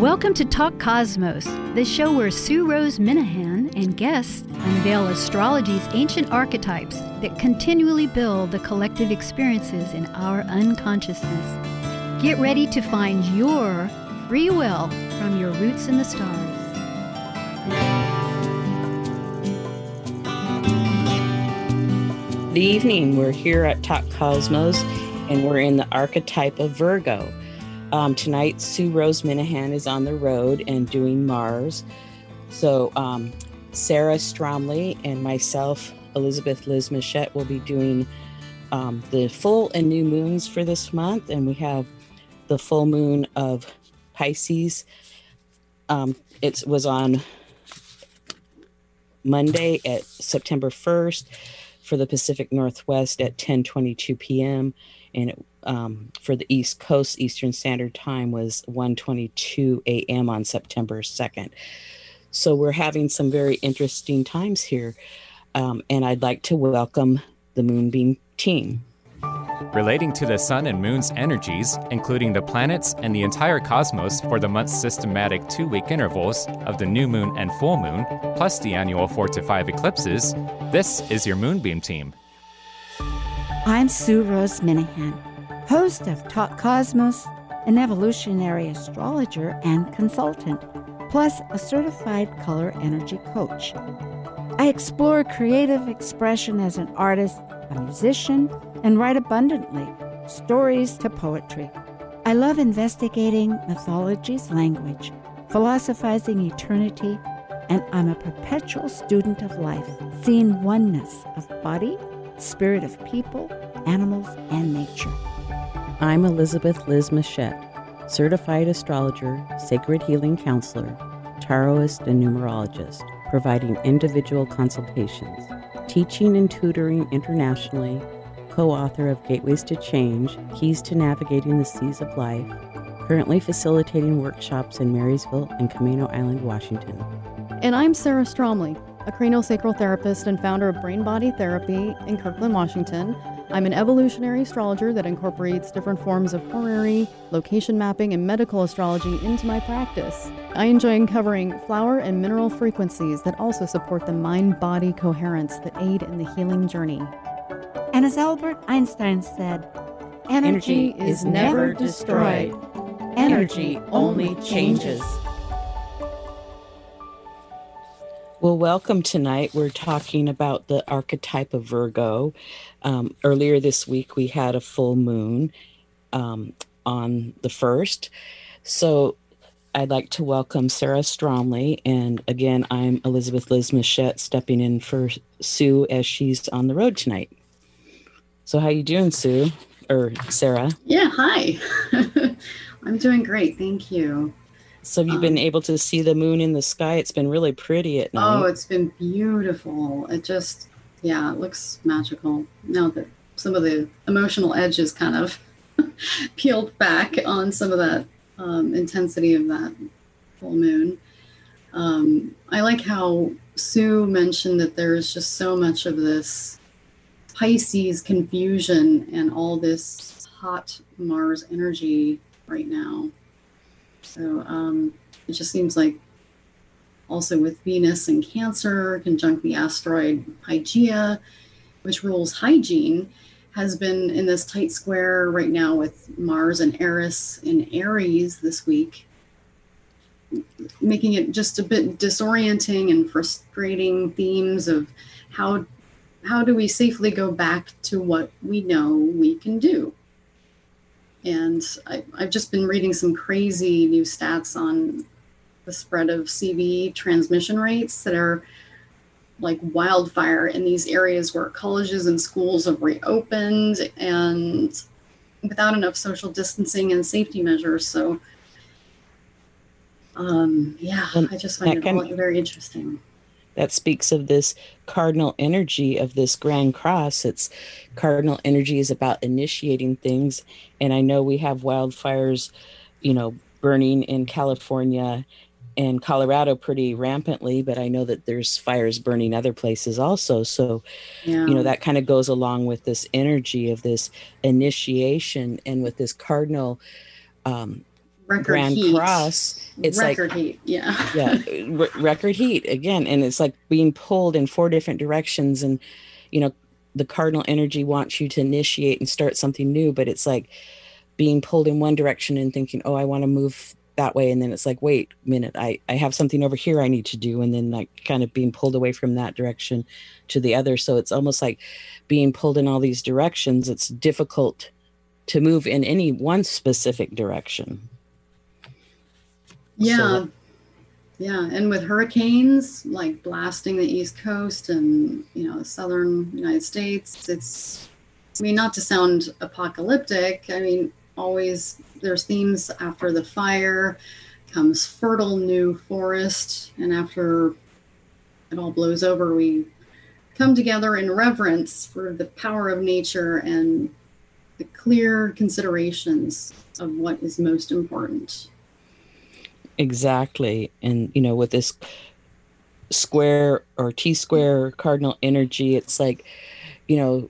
Welcome to Talk Cosmos, the show where Sue Rose Minahan and guests unveil astrology's ancient archetypes that continually build the collective experiences in our unconsciousness. Get ready to find your free will from your roots in the stars. Good evening. We're here at Talk Cosmos and we're in the archetype of Virgo. Um, tonight, Sue Rose Minahan is on the road and doing Mars. So, um, Sarah Stromley and myself, Elizabeth Liz Machette, will be doing um, the full and new moons for this month. And we have the full moon of Pisces. Um, it was on Monday at September 1st for the Pacific Northwest at 10:22 p.m. and it um, for the East Coast Eastern Standard Time was 1:22 a.m. on September 2nd. So we're having some very interesting times here, um, and I'd like to welcome the Moonbeam team. Relating to the sun and moon's energies, including the planets and the entire cosmos for the month's systematic two week intervals of the new moon and full moon, plus the annual 4 to 5 eclipses, this is your Moonbeam team. I'm Sue Rose Minahan host of Talk Cosmos, an evolutionary astrologer and consultant, plus a certified color energy coach. I explore creative expression as an artist, a musician, and write abundantly stories to poetry. I love investigating mythology's language, philosophizing eternity, and I'm a perpetual student of life, seeing oneness of body, spirit of people, animals, and nature. I'm Elizabeth Liz Machette, certified astrologer, sacred healing counselor, tarotist, and numerologist, providing individual consultations, teaching and tutoring internationally, co author of Gateways to Change Keys to Navigating the Seas of Life, currently facilitating workshops in Marysville and Camano Island, Washington. And I'm Sarah Stromley, a craniosacral therapist and founder of Brain Body Therapy in Kirkland, Washington I'm an evolutionary astrologer that incorporates different forms of horary, location mapping, and medical astrology into my practice. I enjoy uncovering flower and mineral frequencies that also support the mind body coherence that aid in the healing journey. And as Albert Einstein said, energy, energy is never destroyed, energy only changes. Well, welcome tonight. We're talking about the archetype of Virgo. Um, earlier this week, we had a full moon um, on the first. So I'd like to welcome Sarah Stromley. And again, I'm Elizabeth Liz Machette stepping in for Sue as she's on the road tonight. So how you doing, Sue? Or Sarah? Yeah, hi. I'm doing great. Thank you. So have you um, been able to see the moon in the sky? It's been really pretty at night. Oh, it's been beautiful. It just yeah, it looks magical now that some of the emotional edges kind of peeled back on some of that um, intensity of that full moon. Um, I like how Sue mentioned that there's just so much of this Pisces confusion and all this hot Mars energy right now. So um, it just seems like also with Venus and Cancer, conjunct the asteroid Hygeia, which rules hygiene, has been in this tight square right now with Mars and Eris in Aries this week, making it just a bit disorienting and frustrating themes of how how do we safely go back to what we know we can do and I, have just been reading some crazy new stats on the spread of CV transmission rates that are like wildfire in these areas where colleges and schools have reopened and without enough social distancing and safety measures. So, um, yeah, I just find it all very interesting. That speaks of this cardinal energy of this grand cross. It's cardinal energy is about initiating things. And I know we have wildfires, you know, burning in California and Colorado pretty rampantly, but I know that there's fires burning other places also. So, yeah. you know, that kind of goes along with this energy of this initiation and with this cardinal um, record Grand heat. Cross, it's like record heat. Yeah. yeah, r- record heat again, and it's like being pulled in four different directions, and you know, the cardinal energy wants you to initiate and start something new, but it's like being pulled in one direction and thinking, oh, I want to move that way, and then it's like, wait a minute, I I have something over here I need to do, and then like kind of being pulled away from that direction to the other. So it's almost like being pulled in all these directions. It's difficult to move in any one specific direction. Yeah. So- yeah. And with hurricanes like blasting the East Coast and, you know, southern United States, it's, I mean, not to sound apocalyptic, I mean, always there's themes after the fire comes fertile new forest. And after it all blows over, we come together in reverence for the power of nature and the clear considerations of what is most important. Exactly. And, you know, with this square or T square cardinal energy, it's like, you know,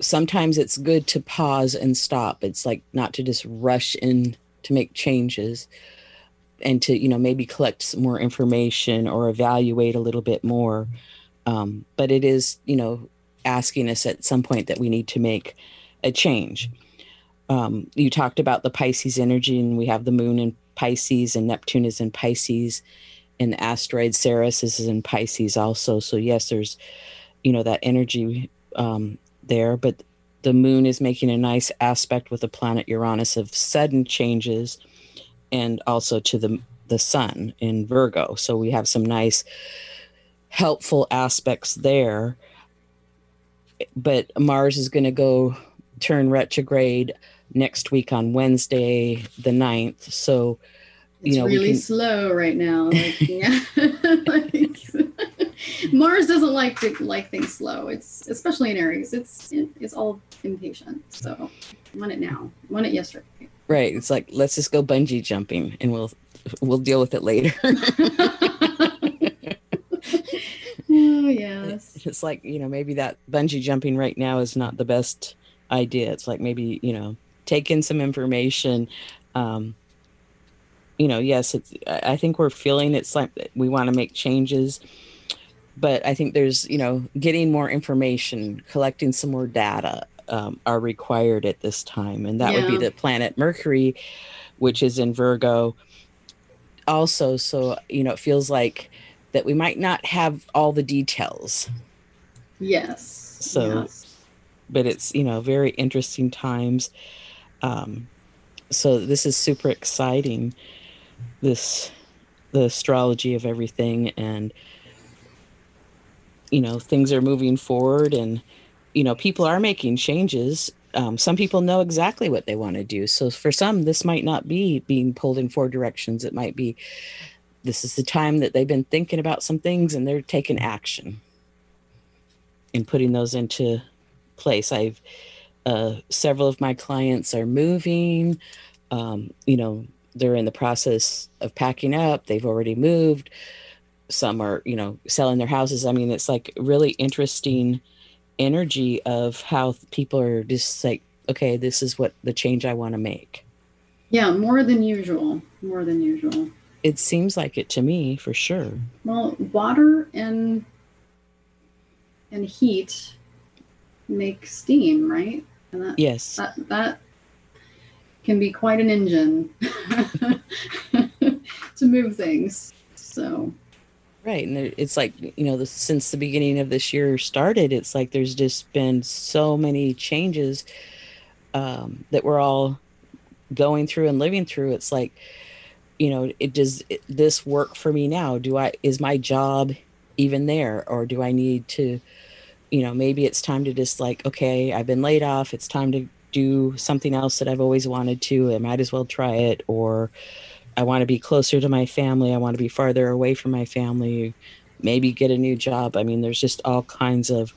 sometimes it's good to pause and stop. It's like not to just rush in to make changes and to, you know, maybe collect some more information or evaluate a little bit more. Um, but it is, you know, asking us at some point that we need to make a change. Um, you talked about the Pisces energy, and we have the moon in Pisces, and Neptune is in Pisces, and the asteroid Ceres is in Pisces also. So yes, there's, you know, that energy um, there, but the moon is making a nice aspect with the planet Uranus of sudden changes, and also to the the sun in Virgo. So we have some nice helpful aspects there. But Mars is going to go turn retrograde next week on Wednesday, the 9th. So, It's you know, really can, slow right now. Like, yeah. Like, Mars doesn't like to like things slow. It's especially in Aries. It's it's all impatient. So I want it now. I want it yesterday. right. It's like, let's just go bungee jumping and we'll, we'll deal with it later. oh yes. it's like, you know, maybe that bungee jumping right now is not the best idea. It's like maybe, you know, take in some information. Um, you know, yes, it's, I think we're feeling it's like we want to make changes, but I think there's, you know, getting more information, collecting some more data um, are required at this time. And that would be the planet Mercury, which is in Virgo also. So, you know, it feels like that we might not have all the details Yes. So- yes. but it's you know very interesting times um so this is super exciting this the astrology of everything and you know things are moving forward and you know people are making changes. Um, some people know exactly what they want to do. So for some this might not be being pulled in four directions. It might be this is the time that they've been thinking about some things and they're taking action and putting those into place. I've uh, several of my clients are moving. Um, you know, they're in the process of packing up. They've already moved. Some are, you know, selling their houses. I mean, it's like really interesting energy of how people are just like, okay, this is what the change I want to make. Yeah, more than usual. More than usual. It seems like it to me for sure. Well, water and and heat make steam, right? And that Yes. that that can be quite an engine to move things. So Right. And it's like, you know, the, since the beginning of this year started, it's like there's just been so many changes um, that we're all going through and living through. It's like, you know, it does it, this work for me now? Do I, is my job even there? Or do I need to, you know, maybe it's time to just like, okay, I've been laid off. It's time to do something else that I've always wanted to. I might as well try it. Or, I want to be closer to my family. I want to be farther away from my family. Maybe get a new job. I mean, there's just all kinds of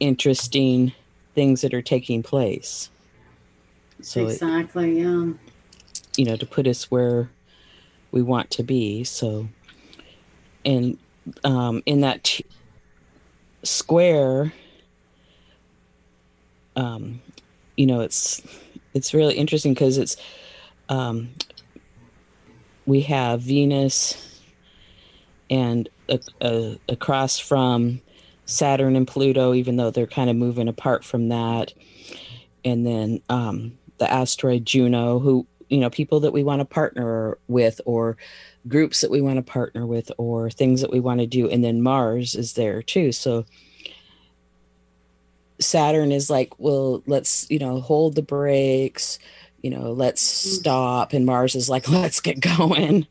interesting things that are taking place. So, it, exactly, yeah. you know, to put us where we want to be. So, and um, in that t- square, um, you know, it's it's really interesting because it's um, we have Venus and across from Saturn and Pluto, even though they're kind of moving apart from that. And then um, the asteroid Juno, who, you know, people that we want to partner with or groups that we want to partner with or things that we want to do. And then Mars is there too. So Saturn is like, well, let's, you know, hold the brakes, you know, let's mm. stop. And Mars is like, let's get going.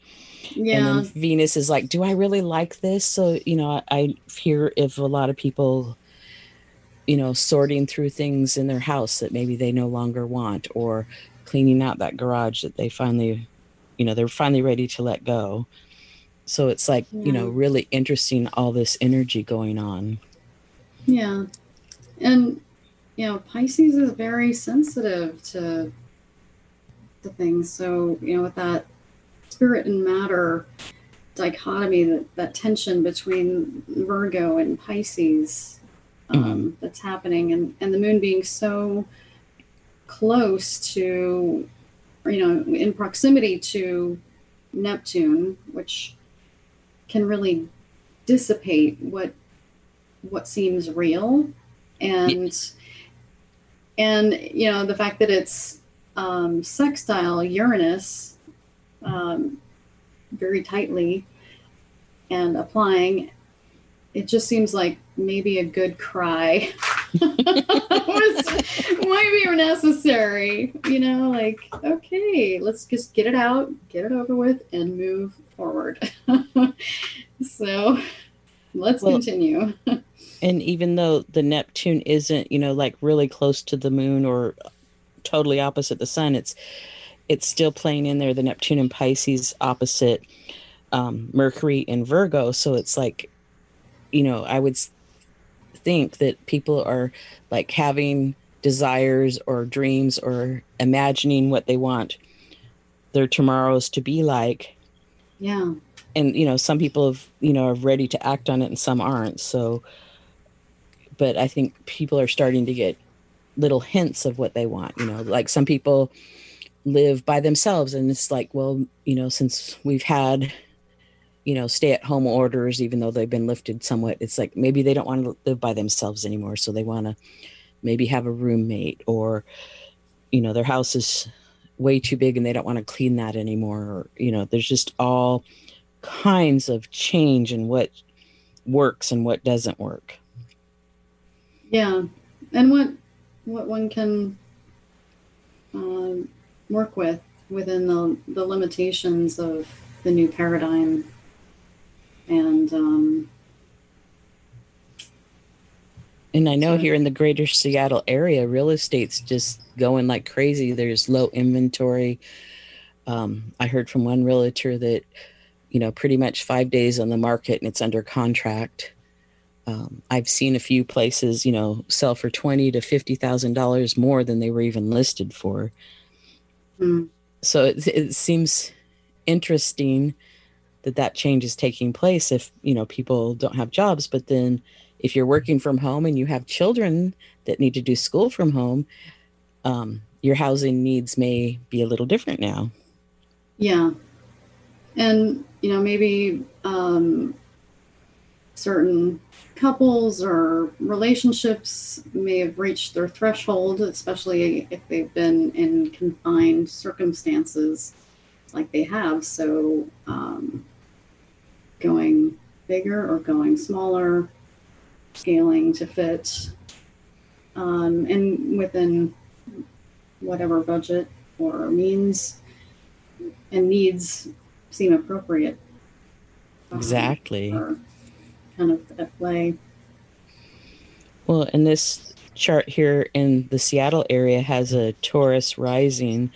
Yeah. And then Venus is like, do I really like this? So, you know, I, I hear if a lot of people, you know, sorting through things in their house that maybe they no longer want or cleaning out that garage that they finally, you know, they're finally ready to let go. So it's like, yeah. you know, really interesting all this energy going on. Yeah. And, you know, Pisces is very sensitive to the things. So, you know, with that spirit and matter dichotomy, that, that tension between Virgo and Pisces um, mm-hmm. that's happening, and, and the moon being so close to, you know, in proximity to Neptune, which can really dissipate what what seems real. And and you know the fact that it's um, sextile Uranus um, very tightly and applying, it just seems like maybe a good cry was, might be necessary. You know, like, okay, let's just get it out, get it over with, and move forward. so let's well, continue. and even though the Neptune isn't, you know, like really close to the moon or totally opposite the sun, it's it's still playing in there the Neptune and Pisces opposite um, Mercury and Virgo. So it's like, you know, I would think that people are like having desires or dreams or imagining what they want their tomorrows to be like. Yeah. And you know, some people have, you know, are ready to act on it and some aren't. So but I think people are starting to get little hints of what they want, you know, like some people live by themselves and it's like well you know since we've had you know stay at home orders even though they've been lifted somewhat. It's like maybe they don't want to live by themselves anymore so they want to maybe have a roommate or you know their house is way too big and they don't want to clean that anymore or you know there's just all kinds of change in what works and what doesn't work. Yeah and what what one can um, work with within the, the limitations of the new paradigm and um, and I know here in the greater Seattle area, real estate's just going like crazy. There's low inventory. Um, I heard from one realtor that, you know, pretty much five days on the market and it's under contract. Um, I've seen a few places, you know, sell for twenty to fifty thousand dollars more than they were even listed for. Mm. So it, it seems interesting that that change is taking place if you know people don't have jobs. But then if you're working from home and you have children that need to do school from home um, your housing needs may be a little different now. Yeah. And you know maybe um, certain couples or relationships may have reached their threshold, especially if they've been in confined circumstances like they have. So, um, going bigger or going smaller, scaling to fit, um, and within whatever budget or means and needs seem appropriate. Um, exactly kind of at play. Well, and this chart here in the Seattle area has a Taurus rising.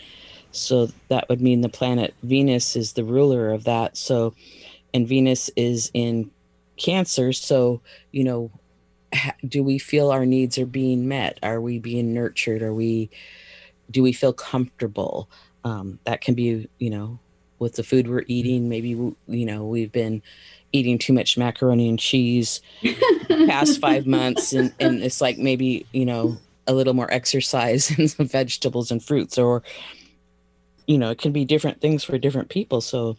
So that would mean the planet Venus is the ruler of that. So, and Venus is in Cancer. So, you know, do we feel our needs are being met? Are we being nurtured? Are we, do we feel comfortable? Um, that can be, you know, with the food we're eating. Maybe, you know, we've been eating too much macaroni and cheese past five months and, and it's like maybe you know a little more exercise and some vegetables and fruits or you know, it can be different things for different people. So,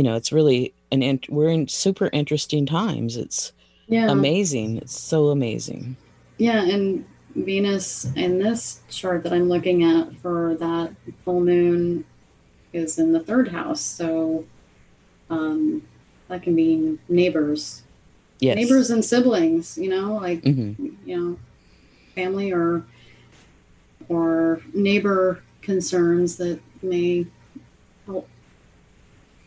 you know, it's really an int- we're in super interesting times. It's Yeah. amazing. It's so amazing. Yeah, and Venus in this chart that I'm looking at for that full moon is in the third house. So um, that can be neighbors, Yes. neighbors and siblings. You know, like hmm you know, family or or neighbor concerns that may help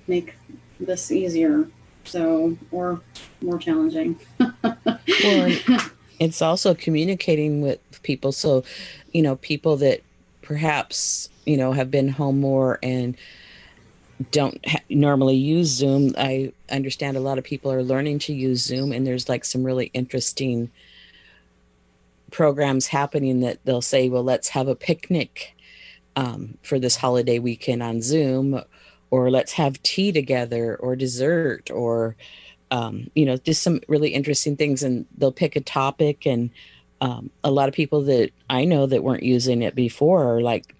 make this easier. So or more challenging. Well, it's also communicating with people so you know people that perhaps you know have been home more and don't ha- normally use zoom i understand a lot of people are learning to use zoom and there's like some really interesting programs happening that they'll say well let's have a picnic um, for this holiday weekend on zoom or let's have tea together or dessert or um, you know, just some really interesting things. And they'll pick a topic. And um, a lot of people that I know that weren't using it before are like,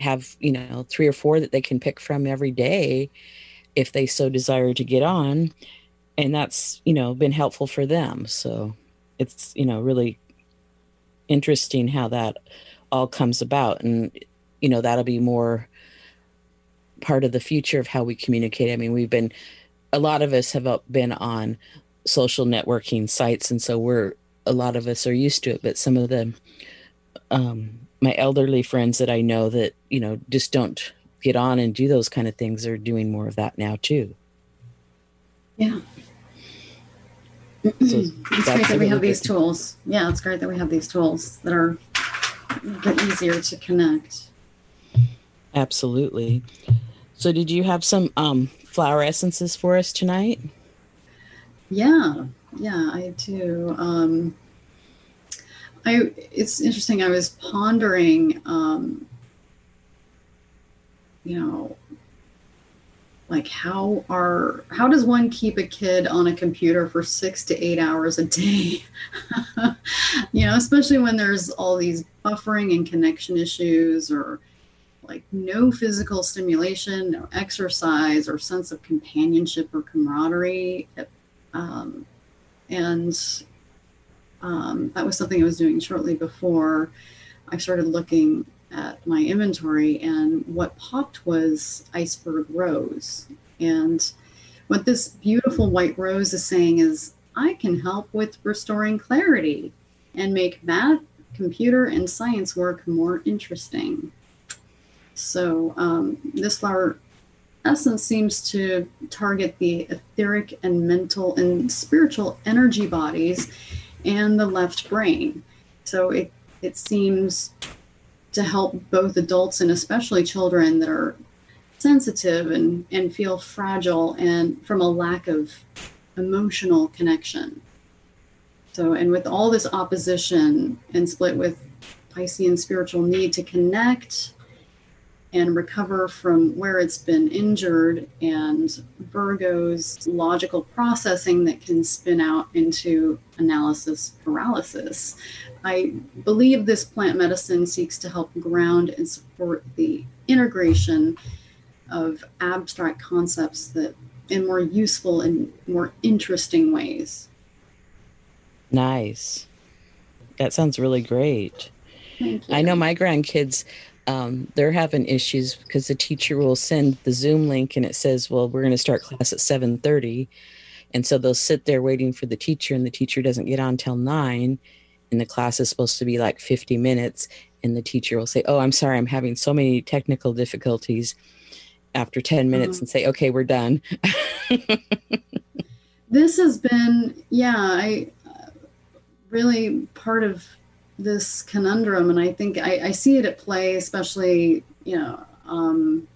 have, you know, three or four that they can pick from every day if they so desire to get on. And that's, you know, been helpful for them. So it's, you know, really interesting how that all comes about. And, you know, that'll be more part of the future of how we communicate. I mean, we've been, a lot of us have been on social networking sites and so we're a lot of us are used to it but some of the um my elderly friends that i know that you know just don't get on and do those kind of things are doing more of that now too Yeah. So it's great that we have these tools. Yeah, it's great that we have these tools that are get easier to connect. Absolutely so did you have some um flower essences for us tonight Yeah, yeah, I do. Um, I it's interesting. I was pondering, um, you know, like how are how does one keep a kid on a computer for six to eight hours a day? you know, especially when there's all these buffering and connection issues, or like no physical stimulation, no exercise, or sense of companionship or camaraderie um, and um, that was something I was doing shortly before I started looking at my inventory, and what popped was iceberg rose. And what this beautiful white rose is saying is, I can help with restoring clarity and make math, computer, and science work more interesting. So, um, this flower essence seems to target the etheric and mental and spiritual energy bodies and the left brain. So it, it seems to help both adults and especially children that are sensitive and, and feel fragile and from a lack of emotional connection. So, and with all this opposition and split with Piscean spiritual need to connect and recover from where it's been injured, and Virgo's logical processing that can spin out into analysis paralysis. I believe this plant medicine seeks to help ground and support the integration of abstract concepts that in more useful and more interesting ways. nice that sounds really great Thank you. I know my grandkids, um, they're having issues because the teacher will send the Zoom link and it says, "Well, we're going to start class at 7:30," and so they'll sit there waiting for the teacher, and the teacher doesn't get on till nine, and the class is supposed to be like 50 minutes, and the teacher will say, "Oh, I'm sorry, I'm having so many technical difficulties." After 10 minutes, Mhm. and say, "Okay, we're done." this has been yeah i uh, really part of this conundrum and i think i, I see it at play especially you know um,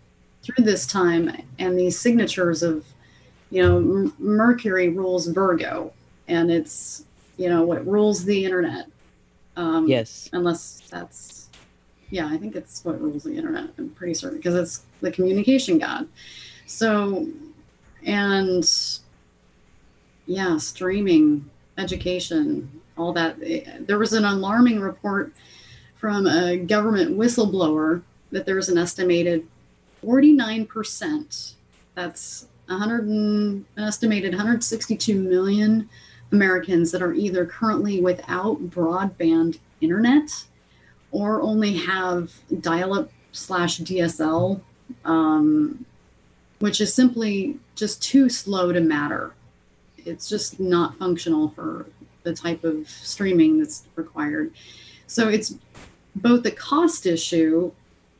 through this time and these signatures of you know M- mercury rules virgo and it's you know what rules the internet um, yes, unless that's yeah i think it's what rules the internet i'm pretty certain because it's the communication god. So and yeah streaming education all that there was an alarming report from a government whistleblower that there's an estimated 49%, that's 100 and, an estimated 162 million Americans that are either currently without broadband internet or only have dial up slash DSL, um, which is simply just too slow to matter. It's just not functional for the type of streaming that's required. So it's both a cost issue,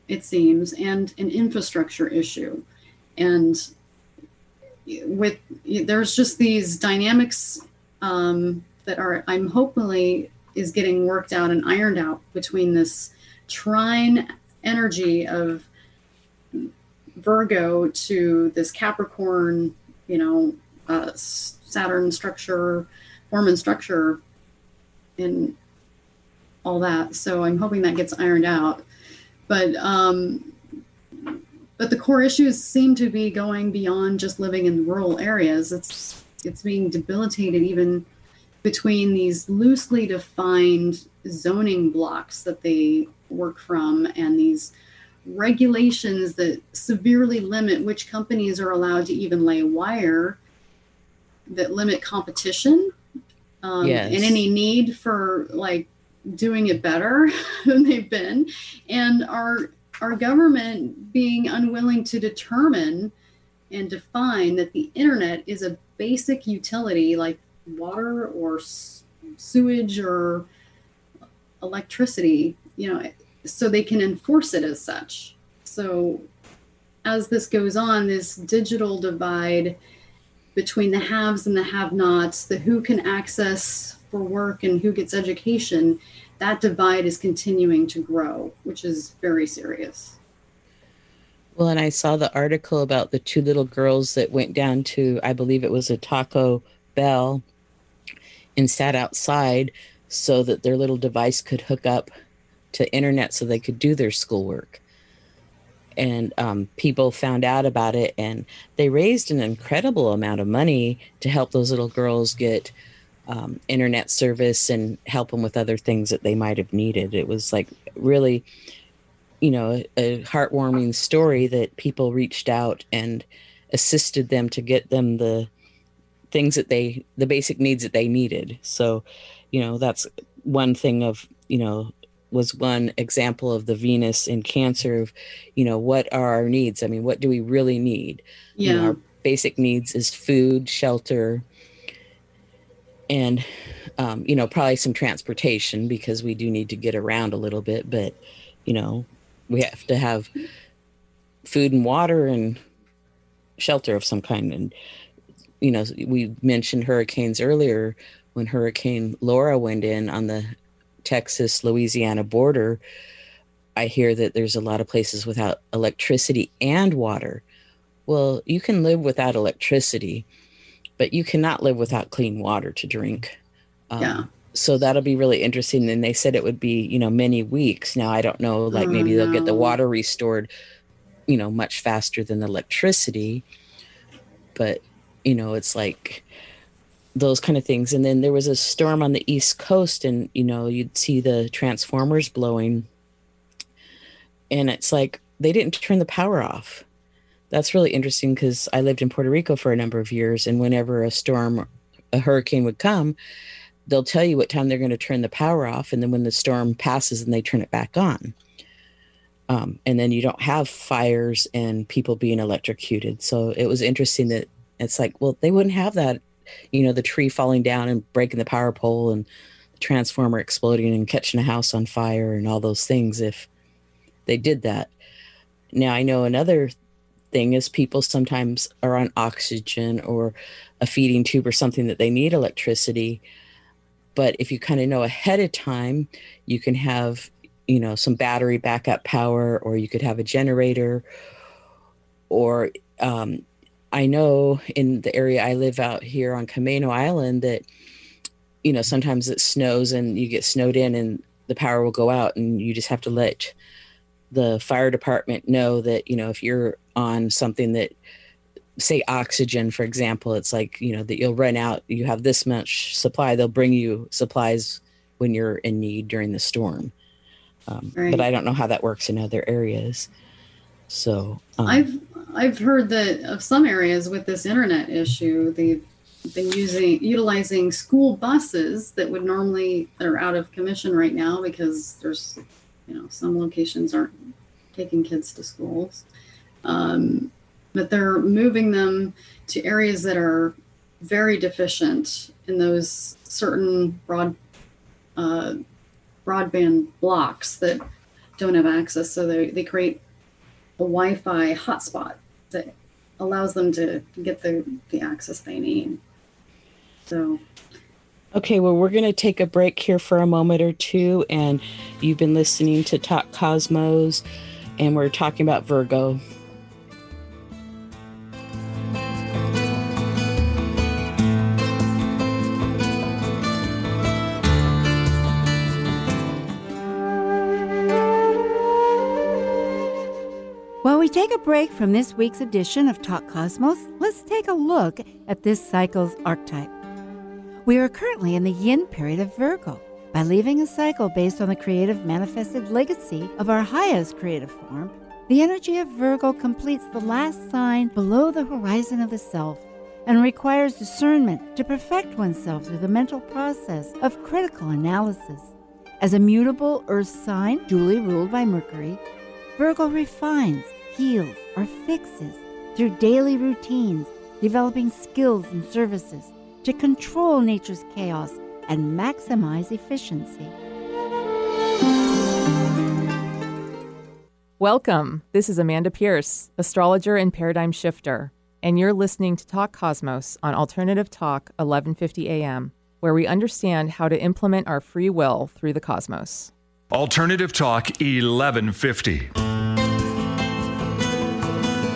it seems, and an infrastructure issue. And with there's just these dynamics um, that are I'm hopefully is getting worked out and ironed out between this trine energy of Virgo to this Capricorn, you know, uh, Saturn structure, form and structure, and all that. So I'm hoping that gets ironed out. But um, but the core issues seem to be going beyond just living in rural areas. It's it's being debilitated even between these loosely defined zoning blocks that they work from and these regulations that severely limit which companies are allowed to even lay wire that limit competition um, yes. and any need for like doing it better than they've been and our our government being unwilling to determine and define that the internet is a basic utility like water or sewage or electricity, you know, so they can enforce it as such. So as this goes on, this digital divide between the haves and the have nots, the who can access for work and who gets education, that divide is continuing to grow, which is very serious. Well, and I saw the article about the two little girls that went down to, I believe it was a Taco Bell, and sat outside so that their little device could hook up to internet so they could do their schoolwork and um, people found out about it and they raised an incredible amount of money to help those little girls get um, internet service and help them with other things that they might have needed. It was like really you know a, heartwarming story that people reached out and assisted them to get them the things that they the basic needs that they needed. So you know that's one thing of you know was one example of the venus in cancer of you know what are our needs? I mean what do we really need? Yeah you know, our basic needs is food shelter and um, you know probably some transportation because we do need to get around a little bit but you know we have to have food and water and shelter of some kind. And you know, we mentioned hurricanes earlier when Hurricane Laura went in on the Texas Louisiana border. I hear that there's a lot of places without electricity and water. Well, you can live without electricity, but you cannot live without clean water to drink. Um, yeah. So that'll be really interesting. And they said it would be, you know, many weeks. Now I don't know, like oh, maybe they'll get the water restored, you know, much faster than the electricity. But you know, it's like those kind of things. And then there was a storm on the East Coast, and, you know, you'd see the transformers blowing. And it's like they didn't turn the power off. That's really interesting because I lived in Puerto Rico for a number of years. And whenever a storm, a hurricane would come, they'll tell you what time they're going to turn the power off. And then when the storm passes, and they turn it back on. Um, and then you don't have fires and people being electrocuted. So it was interesting that it's like, well, they wouldn't have that, you know, the tree falling down and breaking the power pole and the transformer exploding and catching a house on fire and all those things if they did that. Now, I know another thing is people sometimes are on oxygen or a feeding tube or something that they need electricity. But if you kind of know ahead of time, you can have, you know, some battery backup power, or you could have a generator, or um, I know in the area I live out here on Camano Island that, you know, sometimes it snows and you get snowed in and the power will go out and you just have to let the fire department know that, you know, if you're on something that, say oxygen for example it's like you know that you'll run out you have this much supply they'll bring you supplies when you're in need during the storm um, right. but i don't know how that works in other areas So um, I've I've heard that of some areas with this internet issue, they've been using utilizing school buses that would normally that are out of commission right now because there's you know some locations aren't taking kids to schools. Um, but they're moving them to areas that are very deficient in those certain broad uh, broadband blocks that don't have access. So they, they create a wi-fi hotspot that allows them to get the, the access they need so Okay, well, we're going to take a break here for a moment or two, and you've been listening to Talk Cosmos, and we're talking about Virgo. Take a break from this week's edition of Talk Cosmos, let's take a look at this cycle's archetype. We are currently in the yin period of Virgo. By leaving a cycle based on the creative manifested legacy of our highest creative form, the energy of Virgo completes the last sign below the horizon of the self and requires discernment to perfect oneself through the mental process of critical analysis. As a mutable earth sign duly ruled by Mercury, Virgo refines, heals, or fixes through daily routines, developing skills and services to control nature's chaos and maximize efficiency. Welcome. This is Amanda Pierce, astrologer and paradigm shifter, and you're listening to Talk Cosmos on Alternative Talk 1150 AM, where we understand how to implement our free will through the cosmos. Alternative Talk 1150.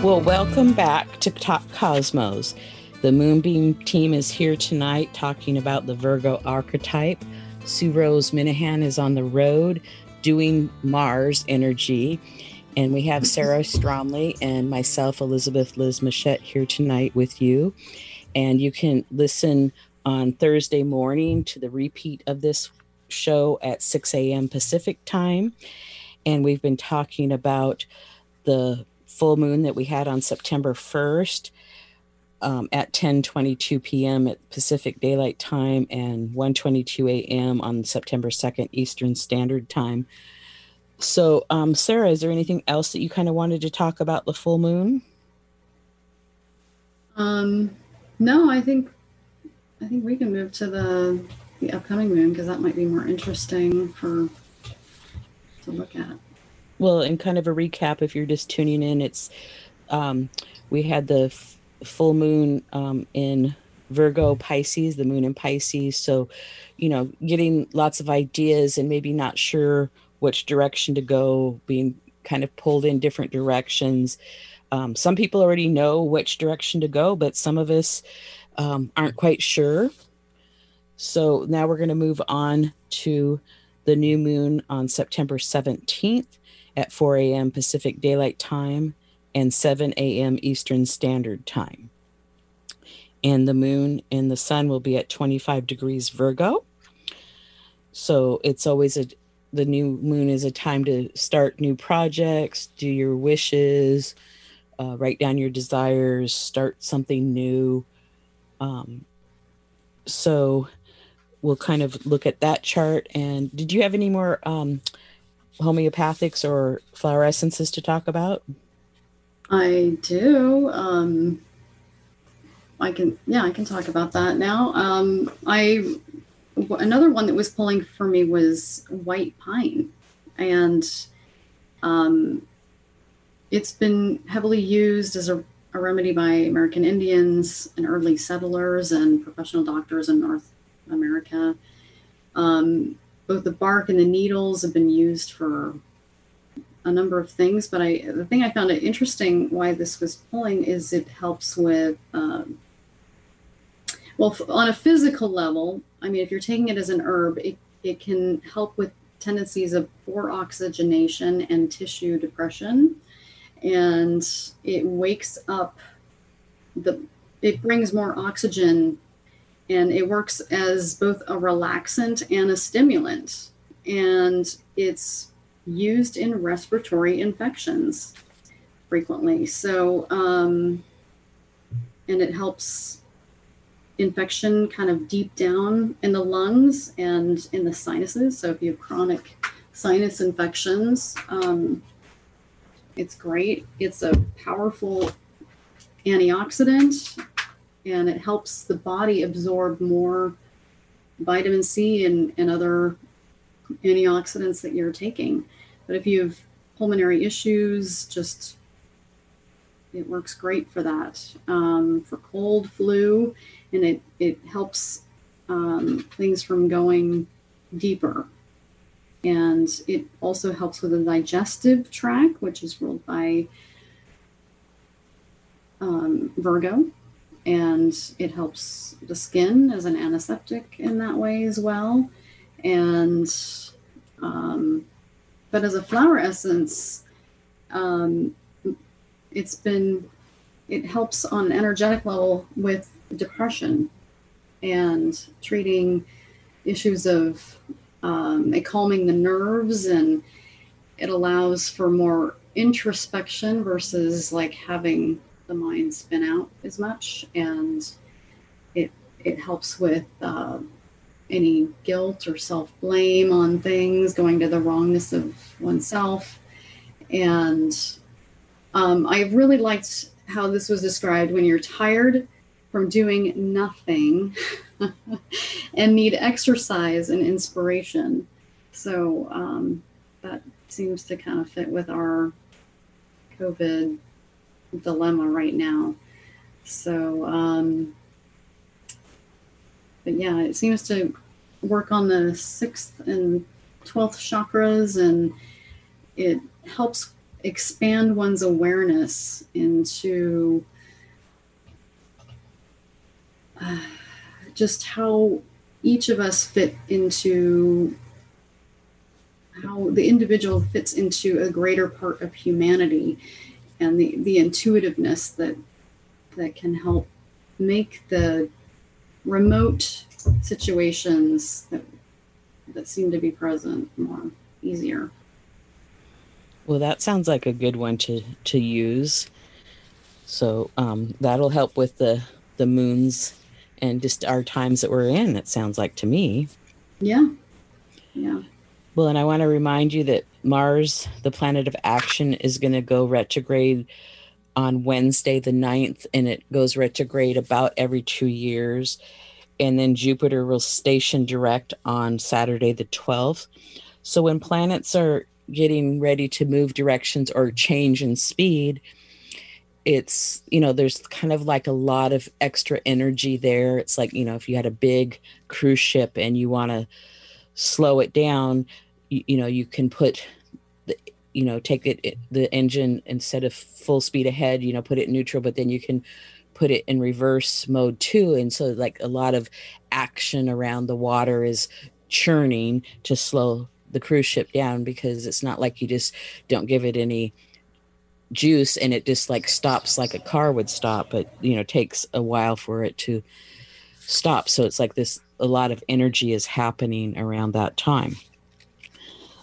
Well, welcome back to Talk Cosmos. The Moonbeam team is here tonight talking about the Virgo archetype. Sue Rose Minahan is on the road doing Mars energy. And we have Sarah Stromley and myself, Elizabeth Liz Machette, here tonight with you. And you can listen on Thursday morning to the repeat of this show at 6 a.m. Pacific time. And we've been talking about the full moon that we had on September 1st um, at 10:22 p.m. at Pacific Daylight Time and 1:22 a.m. on September 2nd Eastern Standard Time. So, um, Sarah, is there anything else that you kind of wanted to talk about the full moon? Um, no, I think I think we can move to the the upcoming moon because that might be more interesting for to look at. Well, and kind of a recap if you're just tuning in, it's um, we had the full moon um, in Virgo Pisces, the moon in Pisces. So, you know, getting lots of ideas and maybe not sure which direction to go, being kind of pulled in different directions. Um, some people already know which direction to go, but some of us um, aren't quite sure. So now we're going to move on to the new moon on September 17th at 4 a.m. Pacific Daylight Time and 7 a.m. Eastern Standard Time. And the moon and the sun will be at 25 degrees Virgo. So it's always a the new moon is a time to start new projects, do your wishes, uh, write down your desires, start something new. Um, so we'll kind of look at that chart. And did you have any more um, homeopathics or flower essences to talk about? I do. Um, I can, yeah, I can talk about that now. Um, I another one that was pulling for me was white pine, and um, it's been heavily used as a, a remedy by American Indians and early settlers and professional doctors in North America. Um, both the bark and the needles have been used for a number of things, but I the thing I found it interesting why this was pulling is it helps with um, well on a physical level. I mean, if you're taking it as an herb, it it can help with tendencies of poor oxygenation and tissue depression, and it wakes up the it brings more oxygen and it works as both a relaxant and a stimulant and it's used in respiratory infections. frequently. So, um, and it helps infection kind of deep down in the lungs and in the sinuses. So, if you have chronic sinus infections, um, it's great. It's a powerful antioxidant and it helps the body absorb more vitamin C and, and other antioxidants that you're taking. But if you have pulmonary issues, just it works great for that. Um, for cold, flu, and it, it helps um, things from going deeper. And it also helps with the digestive tract, which is ruled by um, Virgo and it helps the skin as an antiseptic in that way as well. And um, but as a flower essence, um, it's been it helps on an energetic level with depression and treating issues of um, calming the nerves and it allows for more introspection versus like having the mind spin out as much, and it it helps with uh, any guilt or self blame on things, going to the wrongness of oneself, and um, I really liked how this was described when you're tired from doing nothing and need exercise and inspiration. So um, that seems to kind of fit with our COVID dilemma right now. So, um, but yeah, it seems to work on the sixth and 12th chakras and it helps expand one's awareness into uh, just how each of us fit into how the individual fits into a greater part of humanity and the, the intuitiveness that that can help make the remote situations that that seem to be present more easier. Well, that sounds like a good one to to use. So um, that'll help with the the moons and just our times that we're in. It sounds like to me. Yeah, yeah. Well, and I want to remind you that Mars, the planet of action, is going to go retrograde on Wednesday, the 9th, and it goes retrograde about every two years. And then Jupiter will station direct on Saturday, the 12th. So when planets are getting ready to move directions or change in speed, it's, you know, there's kind of like a lot of extra energy there. It's like, you know, if you had a big cruise ship and you want to slow it down, you, you know you can put the you know take it the engine instead of full speed ahead you know put it neutral but then you can put it in reverse mode too. And so like a lot of action around the water is churning to slow the cruise ship down because it's not like you just don't give it any juice and it just like stops like a car would stop but you know takes a while for it to stop. So it's like this a lot of energy is happening around that time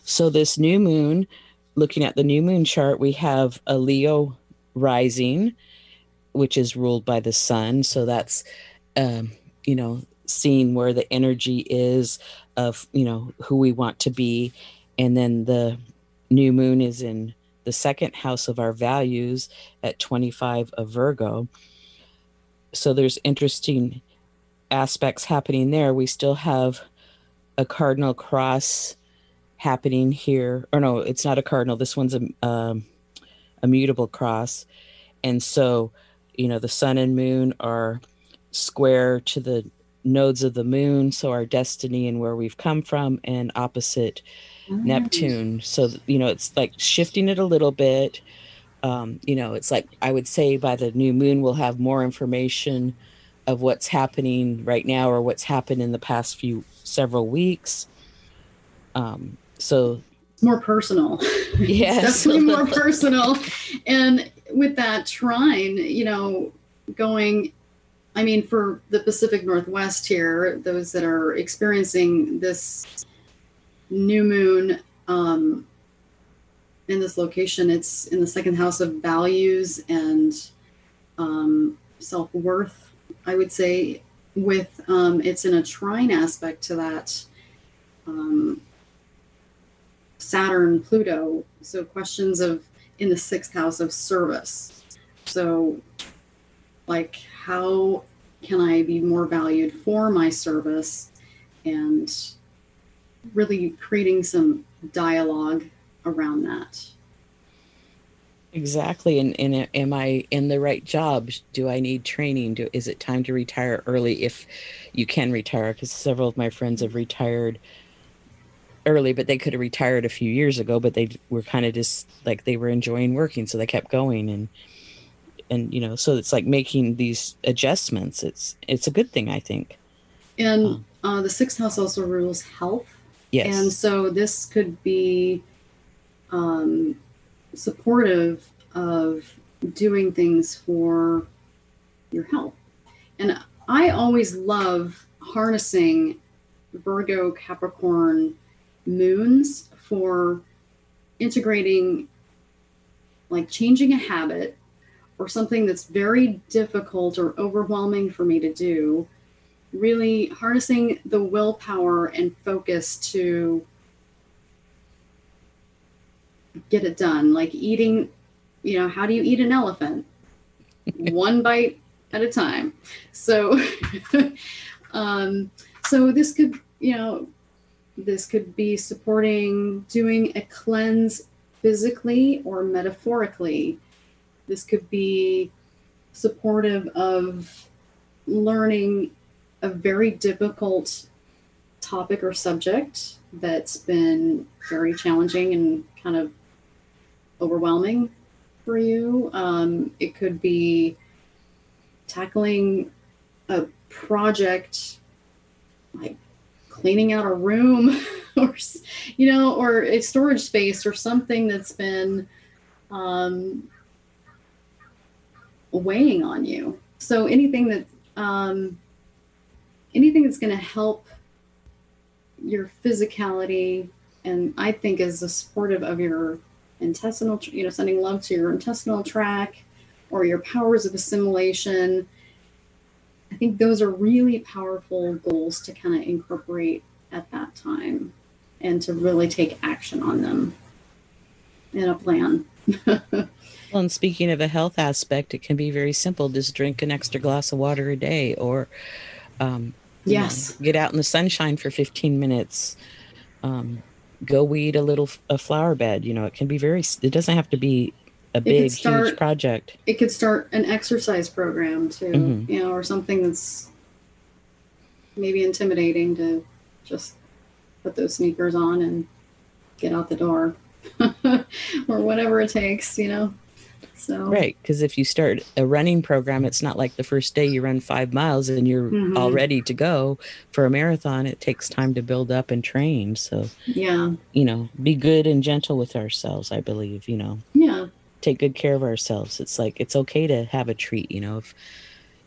so, this new moon, looking at the new moon chart, we have a Leo rising, which is ruled by the sun. So, that's, um, you know, seeing where the energy is of, you know, who we want to be. And then the new moon is in the second house of our values at 25 of Virgo. So, there's interesting aspects happening there. We still have a cardinal cross happening here. Or no, it's not a cardinal. This one's a um, a mutable cross, and so you know the sun and moon are square to the nodes of the moon, so our destiny and where we've come from, and opposite. Neptune. So you know it's like shifting it a little bit. Um, you know, it's like I would say by the new moon we'll have more information of what's happening right now or what's happened in the past few several weeks. Um, so more personal. Yes. definitely more personal. And with that trine, you know, going I mean, for the Pacific Northwest here, those that are experiencing this new moon um, in this location. It's in the second house of values and um, self worth, I would say, with um, it's in a trine aspect to that um, Saturn Pluto. So questions of in the sixth house of service. So, like, how can I be more valued for my service? And really creating some dialogue around that. Exactly. And, and am I in the right job? Do I need training? Do, is it time to retire early if you can retire? Because several of my friends have retired early, but they could have retired a few years ago, but they were kind of just like they were enjoying working. So they kept going. And, and, you know, so it's like making these adjustments. It's, it's a good thing, I think. And um, uh, the sixth house also rules health. Yes. And so this could be um, supportive of doing things for your health. And I always love harnessing Virgo Capricorn moons for integrating, like changing a habit or something that's very difficult or overwhelming for me to do. Really harnessing the willpower and focus to get it done. Like eating, you know, how do you eat an elephant? One bite at a time. So, um, so this could, you know, this could be supporting doing a cleanse physically or metaphorically. This could be supportive of learning a very difficult topic or subject that's been very challenging and kind of overwhelming for you. Um, it could be tackling a project like cleaning out a room or you know or a storage space or something that's been um, weighing on you so anything that um, anything that's going to help your physicality and i think is supportive of your intestinal, you know, sending love to your intestinal tract or your powers of assimilation. I think those are really powerful goals to kind of incorporate at that time and to really take action on them in a plan. well, and speaking of a health aspect, it can be very simple. Just drink an extra glass of water a day or um, yes, know, get out in the sunshine for 15 minutes. Um, go weed a little a flower bed you know it can be very it doesn't have to be a big start, huge project it could start an exercise program too mm-hmm. you know or something that's maybe intimidating to just put those sneakers on and get out the door or whatever it takes you know so right, because if you start a running program, it's not like the first day you run five miles and you're mm-hmm. all ready to go for a marathon. It takes time to build up and train. So yeah, you know, be good and gentle with ourselves. I believe you know. Yeah. Take good care of ourselves. It's like it's okay to have a treat. You know, if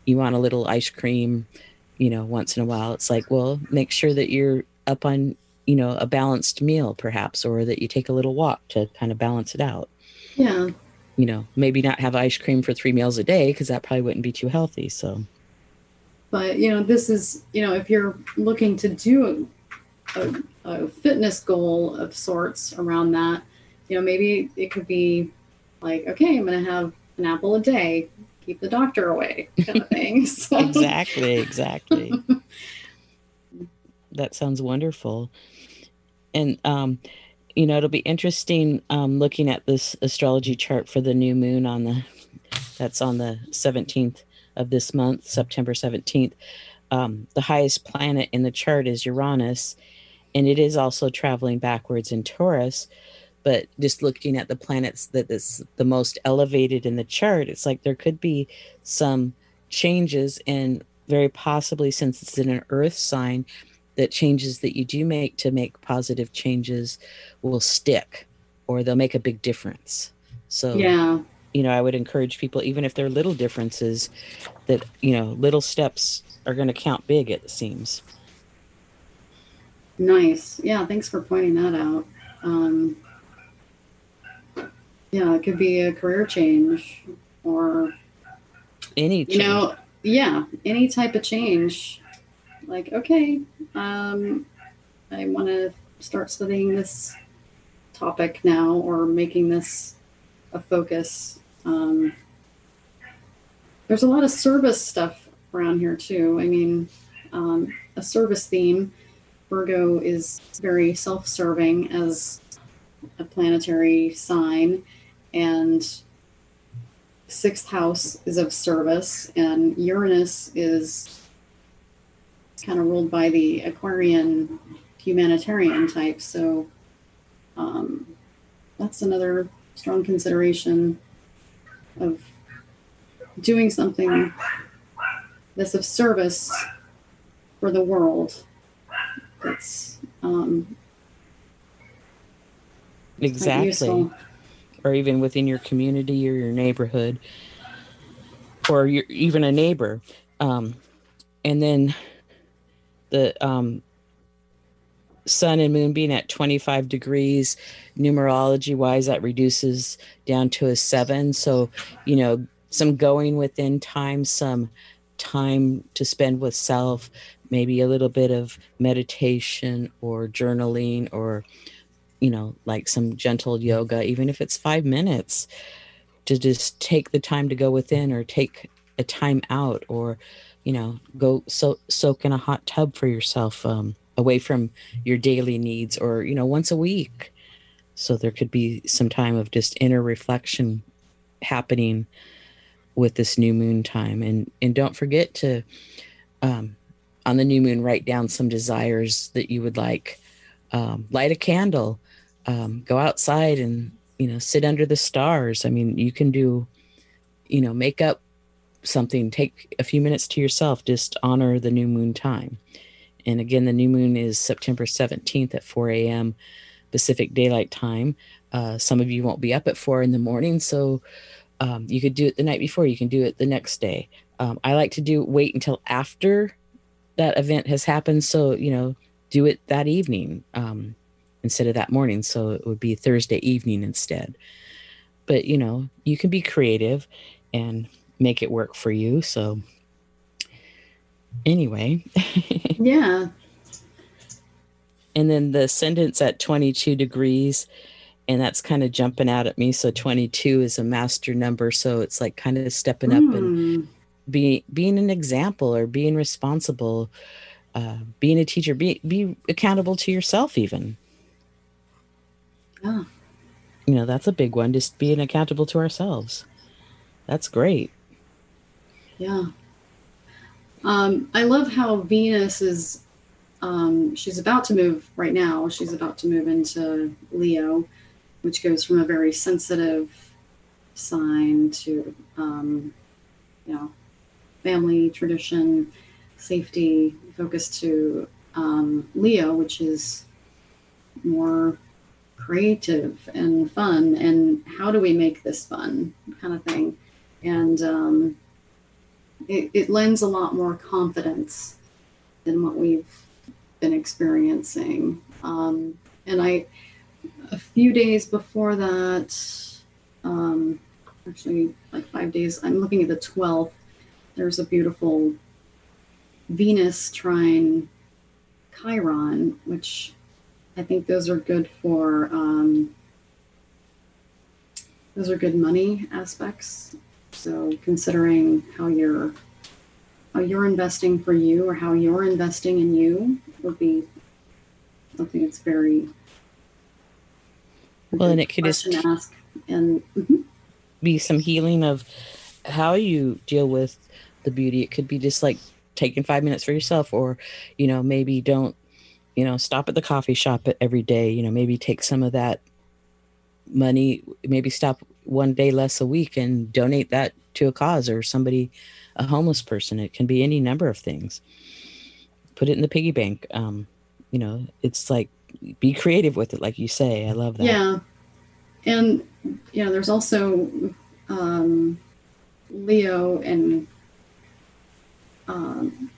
you want a little ice cream, you know, once in a while, it's like well, make sure that you're up on you know a balanced meal perhaps or that you take a little walk to kind of balance it out yeah you know, maybe not have ice cream for three meals a day because that probably wouldn't be too healthy. So, but you know, this is, you know, if you're looking to do a, a, a fitness goal of sorts around that, you know, maybe it could be like, okay, I'm going to have an apple a day, keep the doctor away, kind of thing. So. exactly, exactly. that sounds wonderful. And um, you know, it'll be interesting um, looking at this astrology chart for the new moon on the that's on the 17th of this month, September 17th. Um, the highest planet in the chart is Uranus, and it is also traveling backwards in Taurus. But just looking at the planets that is the most elevated in the chart, it's like there could be some changes, and very possibly since it's in an Earth sign, that changes that you do make to make positive changes will stick or they'll make a big difference. So, yeah. you know, I would encourage people, even if they're little differences, that, you know, little steps are going to count big, it seems. Nice. Yeah. Thanks for pointing that out. Um, yeah, it could be a career change or any you know, yeah, any type of change. Like, okay, um, I want to start studying this topic now or making this a focus. Um, there's a lot of service stuff around here too. I mean, um, a service theme. Virgo is very self serving as a planetary sign, and sixth house is of service, and Uranus is kind of ruled by the Aquarian humanitarian type. So um, that's another strong consideration of doing something that's of service for the world. That's um, exactly, or even within your community or your neighborhood, or your, even a neighbor. Um, and then the um, sun and moon being at 25 degrees numerology wise that reduces down to a seven so you know some going within time some time to spend with self maybe a little bit of meditation or journaling or you know like some gentle yoga even if it's five minutes to just take the time to go within or take a time out or you know go so soak in a hot tub for yourself um, away from your daily needs or you know once a week. So there could be some time of just inner reflection happening with this new moon time. And and don't forget to um, on the new moon write down some desires that you would like. Um, light a candle um, go outside and you know sit under the stars i mean you can do you know make up something take a few minutes to yourself just honor the new moon time and again, the new moon is September 17th at 4 a.m. Pacific Daylight Time. Uh, some of you won't be up at 4 in the morning, so um, you could do it the night before. You can do it the next day. Um, I like to do wait until after that event has happened. So, you know, do it that evening um, instead of that morning. So it would be Thursday evening instead. But, you know, you can be creative and make it work for you. So, anyway. yeah. And then the ascendant's at 22 degrees, and that's kind of jumping out at me. So 22 is a master number. So it's like kind of stepping up mm. and hmm. be, being an example or being responsible, uh, being a teacher, be, be accountable to yourself, even. Yeah. You know, that's a big one, just being accountable to ourselves. That's great. Yeah. Um, I love how Venus is, um, she's about to move right now. She's about to move into Leo, which goes from a very sensitive sign to, um, you know, family, tradition, safety, focus to um, Leo, which is more creative and fun. And how do we make this fun kind of thing? And, um, it, it lends a lot more confidence than what we've been experiencing. Um, and I, a few days before that, um, actually like five days, I'm looking at the 12th. There's a beautiful Venus trine Chiron, which I think those are good for, um, those are good money aspects. So considering how you're how you're investing for you or how you're investing in you would be something that's very well and it could just ask. And mm-hmm. be some healing of how you deal with the beauty. It could be just like taking five minutes for yourself or you know maybe don't you know stop at the coffee shop every day you know maybe take some of that money maybe stop one day less a week and donate that to a cause or somebody a homeless person. It can be any number of things. Put it in the piggy bank. Um you know it's like be creative with it like you say. I love that. Yeah. And you know there's also um leo and um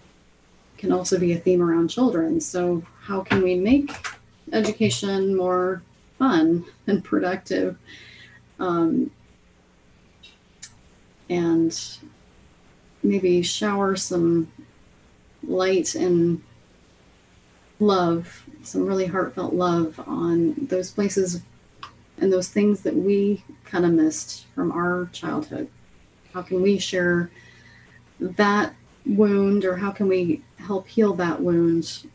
can also be a theme around children. So how can we make education more fun and productive um, and maybe shower some light and love, some really heartfelt love on those places and those things that we kind of missed from our childhood. How can we share that wound or how can we help heal that wound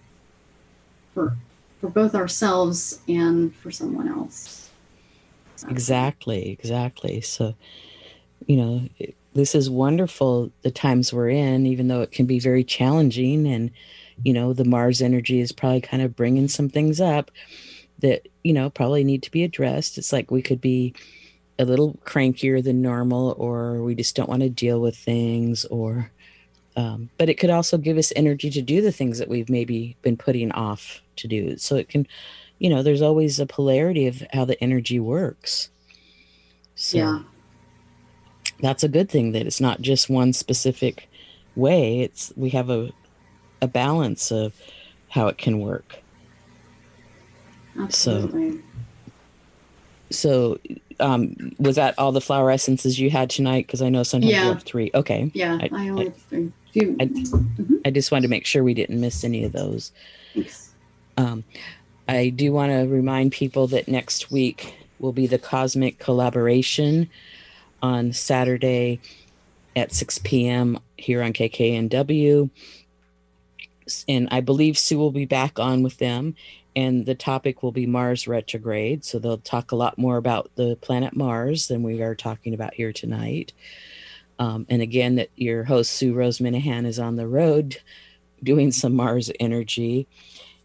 for for both ourselves and for someone else? Exactly, exactly. So, you know, this is wonderful the times we're in even though it can be very challenging and you know the mars energy is probably kind of bringing some things up that you know probably need to be addressed it's like we could be a little crankier than normal or we just don't want to deal with things or um, but it could also give us energy to do the things that we've maybe been putting off to do. So it can you know there's always a polarity of how the energy works. So yeah. that's a good thing that it's not just one specific way. It's we have a a balance of how it can work. Absolutely. so so um was that all the flower essences you had tonight? Because i know sometimes yeah. you have three. Okay. Yeah i, I only I, three. Few. I, mm-hmm. I just wanted to make sure we didn't miss any of those Thanks. um i do want to remind people that next week will be the cosmic collaboration on Saturday at 6 p.m. here on KKNW. And I believe Sue will be back on with them. And the topic will be Mars retrograde. So they'll talk a lot more about the planet Mars than we are talking about here tonight. Um, and again, that your host, Sue Rose Minahan, is on the road doing some Mars energy.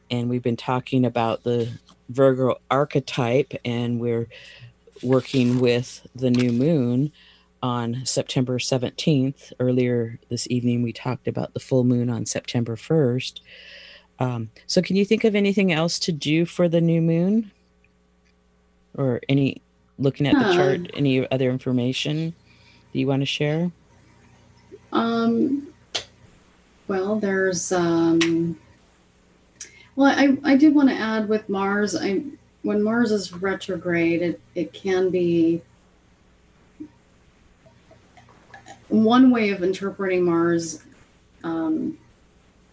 And we've been talking about the Virgo archetype, and we're working with the new moon on September 17th. Earlier this evening, we talked about the full moon on September 1st. Um, so, can you think of anything else to do for the new moon? Or any, looking at huh. the chart, any other information that you want to share? Um, well, there's, um, well, I, I did want to add with Mars, I, when Mars is retrograde, it, it can be one way of interpreting Mars, um,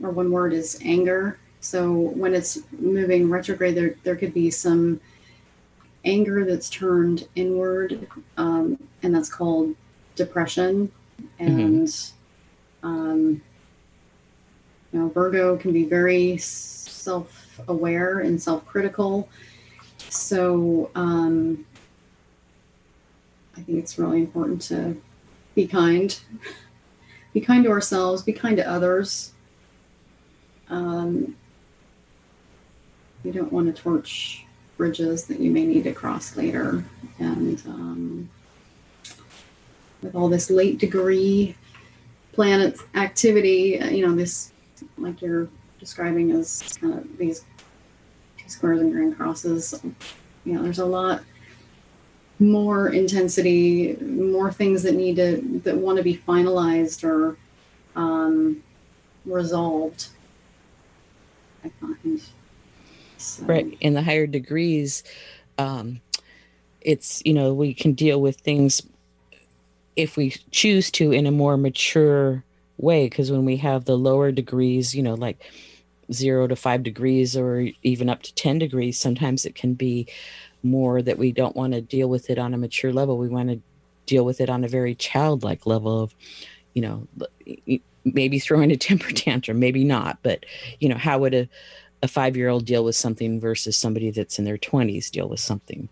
or one word is anger. So when it's moving retrograde, there there could be some anger that's turned inward, um, and that's called depression. And mm-hmm. um, you know, Virgo can be very self-aware and self-critical. So um, I think it's really important to be kind. Be kind to ourselves, be kind to others. Um, you don't want to torch bridges that you may need to cross later. And um, with all this late degree planet activity, uh, you know, this, like you're describing as kind of these squares and grand crosses. You know, there's a lot more intensity, more things that need to that want to be finalized or um, resolved. I find. So. Right in the higher degrees, um, it's you know we can deal with things if we choose to in a more mature way because when we have the lower degrees you know like zero to five degrees or even up to 10 degrees, sometimes it can be more that we don't want to deal with it on a mature level. We want to deal with it on a very childlike level of, you know, maybe throwing a temper tantrum, maybe not, but, you know, how would a, a five year old deal with something versus somebody that's in their 20s deal with something?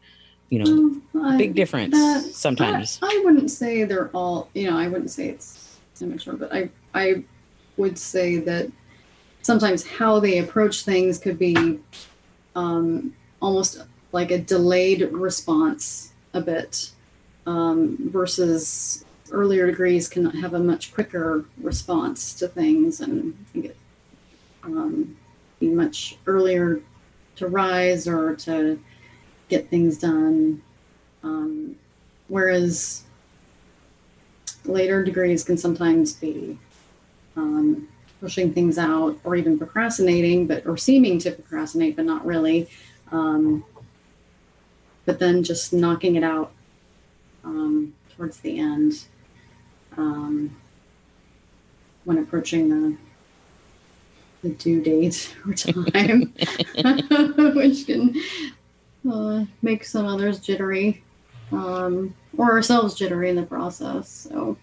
You know, um, big difference that, sometimes. I, I wouldn't say they're all, you know, I wouldn't say it's immature, but I, I would say that sometimes how they approach things could be um, almost like a delayed response a bit um, versus earlier degrees can have a much quicker response to things and get, um, be much earlier to rise or to get things done. Um, whereas later degrees can sometimes be um, pushing things out or even procrastinating, but or seeming to procrastinate, but not really. Um, but then just knocking it out um, towards the end um, when approaching the the due date or time, which can uh, make some others jittery um, or ourselves jittery in the process. So.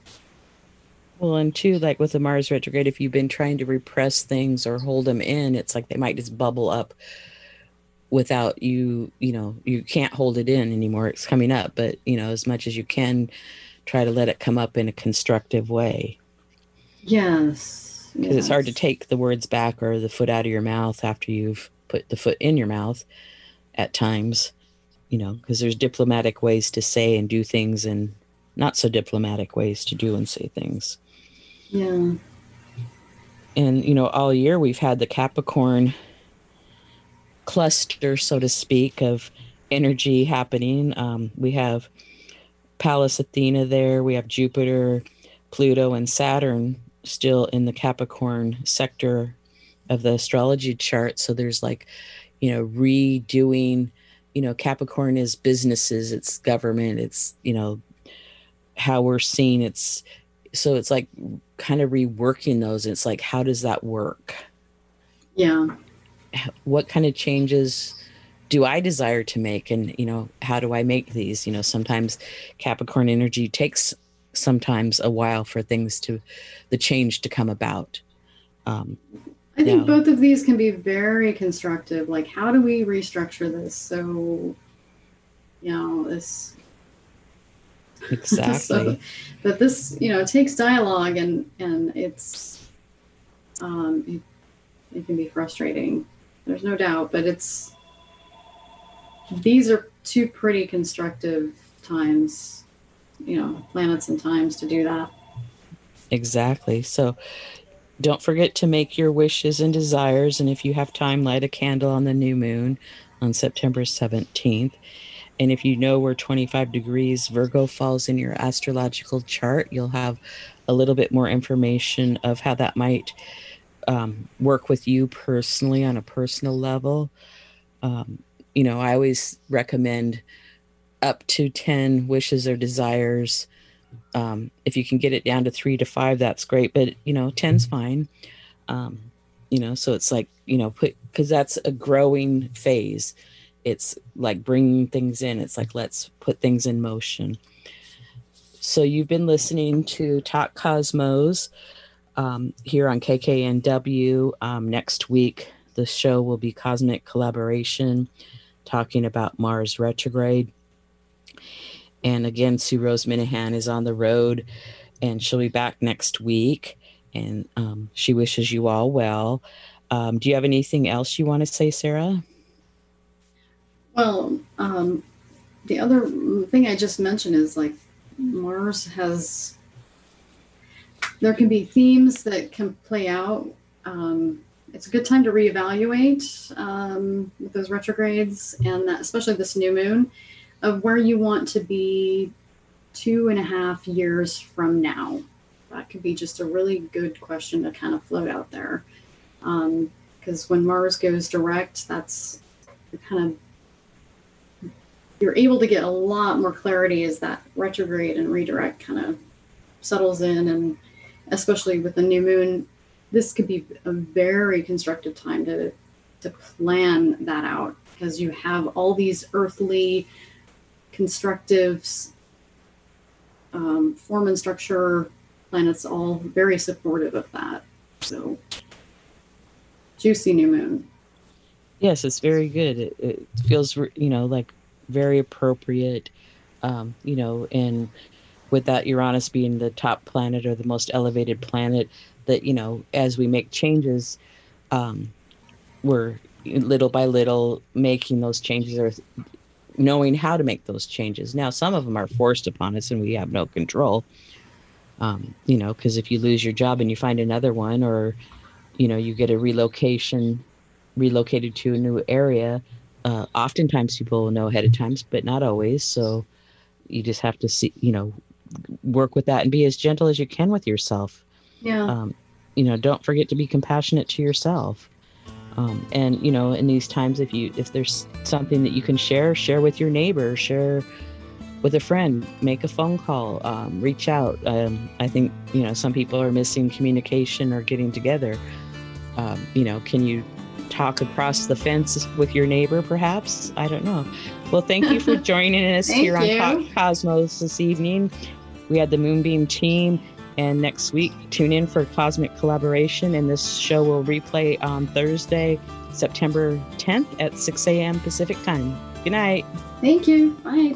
Well, and two, like with the Mars retrograde, if you've been trying to repress things or hold them in, it's like they might just bubble up without you, you know, you can't hold it in anymore. It's coming up, but, you know, as much as you can, try to let it come up in a constructive way. Yes. Because yes. it's hard to take the words back or the foot out of your mouth after you've put the foot in your mouth at times, you know, because there's diplomatic ways to say and do things and not so diplomatic ways to do and say things. Yeah. And, you know, all year we've had the Capricorn cluster, so to speak, of energy happening. Um, we have Pallas Athena there, we have Jupiter, Pluto, and Saturn still in the Capricorn sector of the astrology chart. So there's like, you know, redoing, you know, Capricorn is businesses, it's government, it's, you know, how we're seeing it's so it's like kind of reworking those. It's like, how does that work? Yeah. What kind of changes do I desire to make? And, you know, how do I make these? You know, sometimes Capricorn energy takes sometimes a while for things to, the change to come about. Um, I think both of these can be very constructive. Like, how do we restructure this so, you know, this Exactly. so, but this, you know, takes dialogue and and it's um it, it can be frustrating. There's no doubt, but it's these are two pretty constructive times, you know, planets and times to do that. Exactly. So don't forget to make your wishes and desires. And if you have time, light a candle on the new moon on September 17th. And if you know where 25 degrees Virgo falls in your astrological chart, you'll have a little bit more information of how that might um, work with you personally on a personal level. Um, you know, I always recommend up to 10 wishes or desires. Um, if you can get it down to three to five, that's great. But, you know, 10's fine. Um, you know, so it's like, you know, put, because that's a growing phase. It's like bringing things in. It's like let's put things in motion. So you've been listening to talk cosmos um, here on kknw um, next week the show will be cosmic collaboration talking about mars retrograde and again sue rose minahan is on the road and she'll be back next week. And um, she wishes you all well. Um, do you have anything else you want to say sarah? Well, um, the other thing I just mentioned is like Mars has, there can be themes that can play out. Um, it's a good time to reevaluate um, with those retrogrades and that, especially this new moon of where you want to be two and a half years from now. That could be just a really good question to kind of float out there. Because um, when Mars goes direct, that's kind of you're able to get a lot more clarity as that retrograde and redirect kind of settles in and especially with the new moon this could be a very constructive time to to plan that out because you have all these earthly constructives um, form and structure planets all very supportive of that so juicy new moon yes it's very good it, it feels you know like very appropriate. Um, you know, and with that Uranus being the top planet or the most elevated planet, that you know, as we make changes, um, we're little by little making those changes or knowing how to make those changes. Now, some of them are forced upon us, and we have no control. Um, you know, because if you lose your job and you find another one, or you know, you get a relocation, relocated to a new area, uh, oftentimes people know ahead of times, but not always. So you just have to see, you know, work with that and be as gentle as you can with yourself. Yeah. Um, you know, don't forget to be compassionate to yourself. Um, and you know, in these times, if you if there's something that you can share, share with your neighbor, share, with a friend, make a phone call, um, reach out. Um, I think, you know, some people are missing communication or getting together. Um, you know, can you talk across the fence with your neighbor, perhaps? I don't know. Well, thank you for joining us here on Cosmos this evening. We had the Moonbeam team, and next week, tune in for Cosmic Collaboration. And this show will replay on Thursday, September 10th at 6 a.m. Pacific Time. Good night. Thank you. Bye.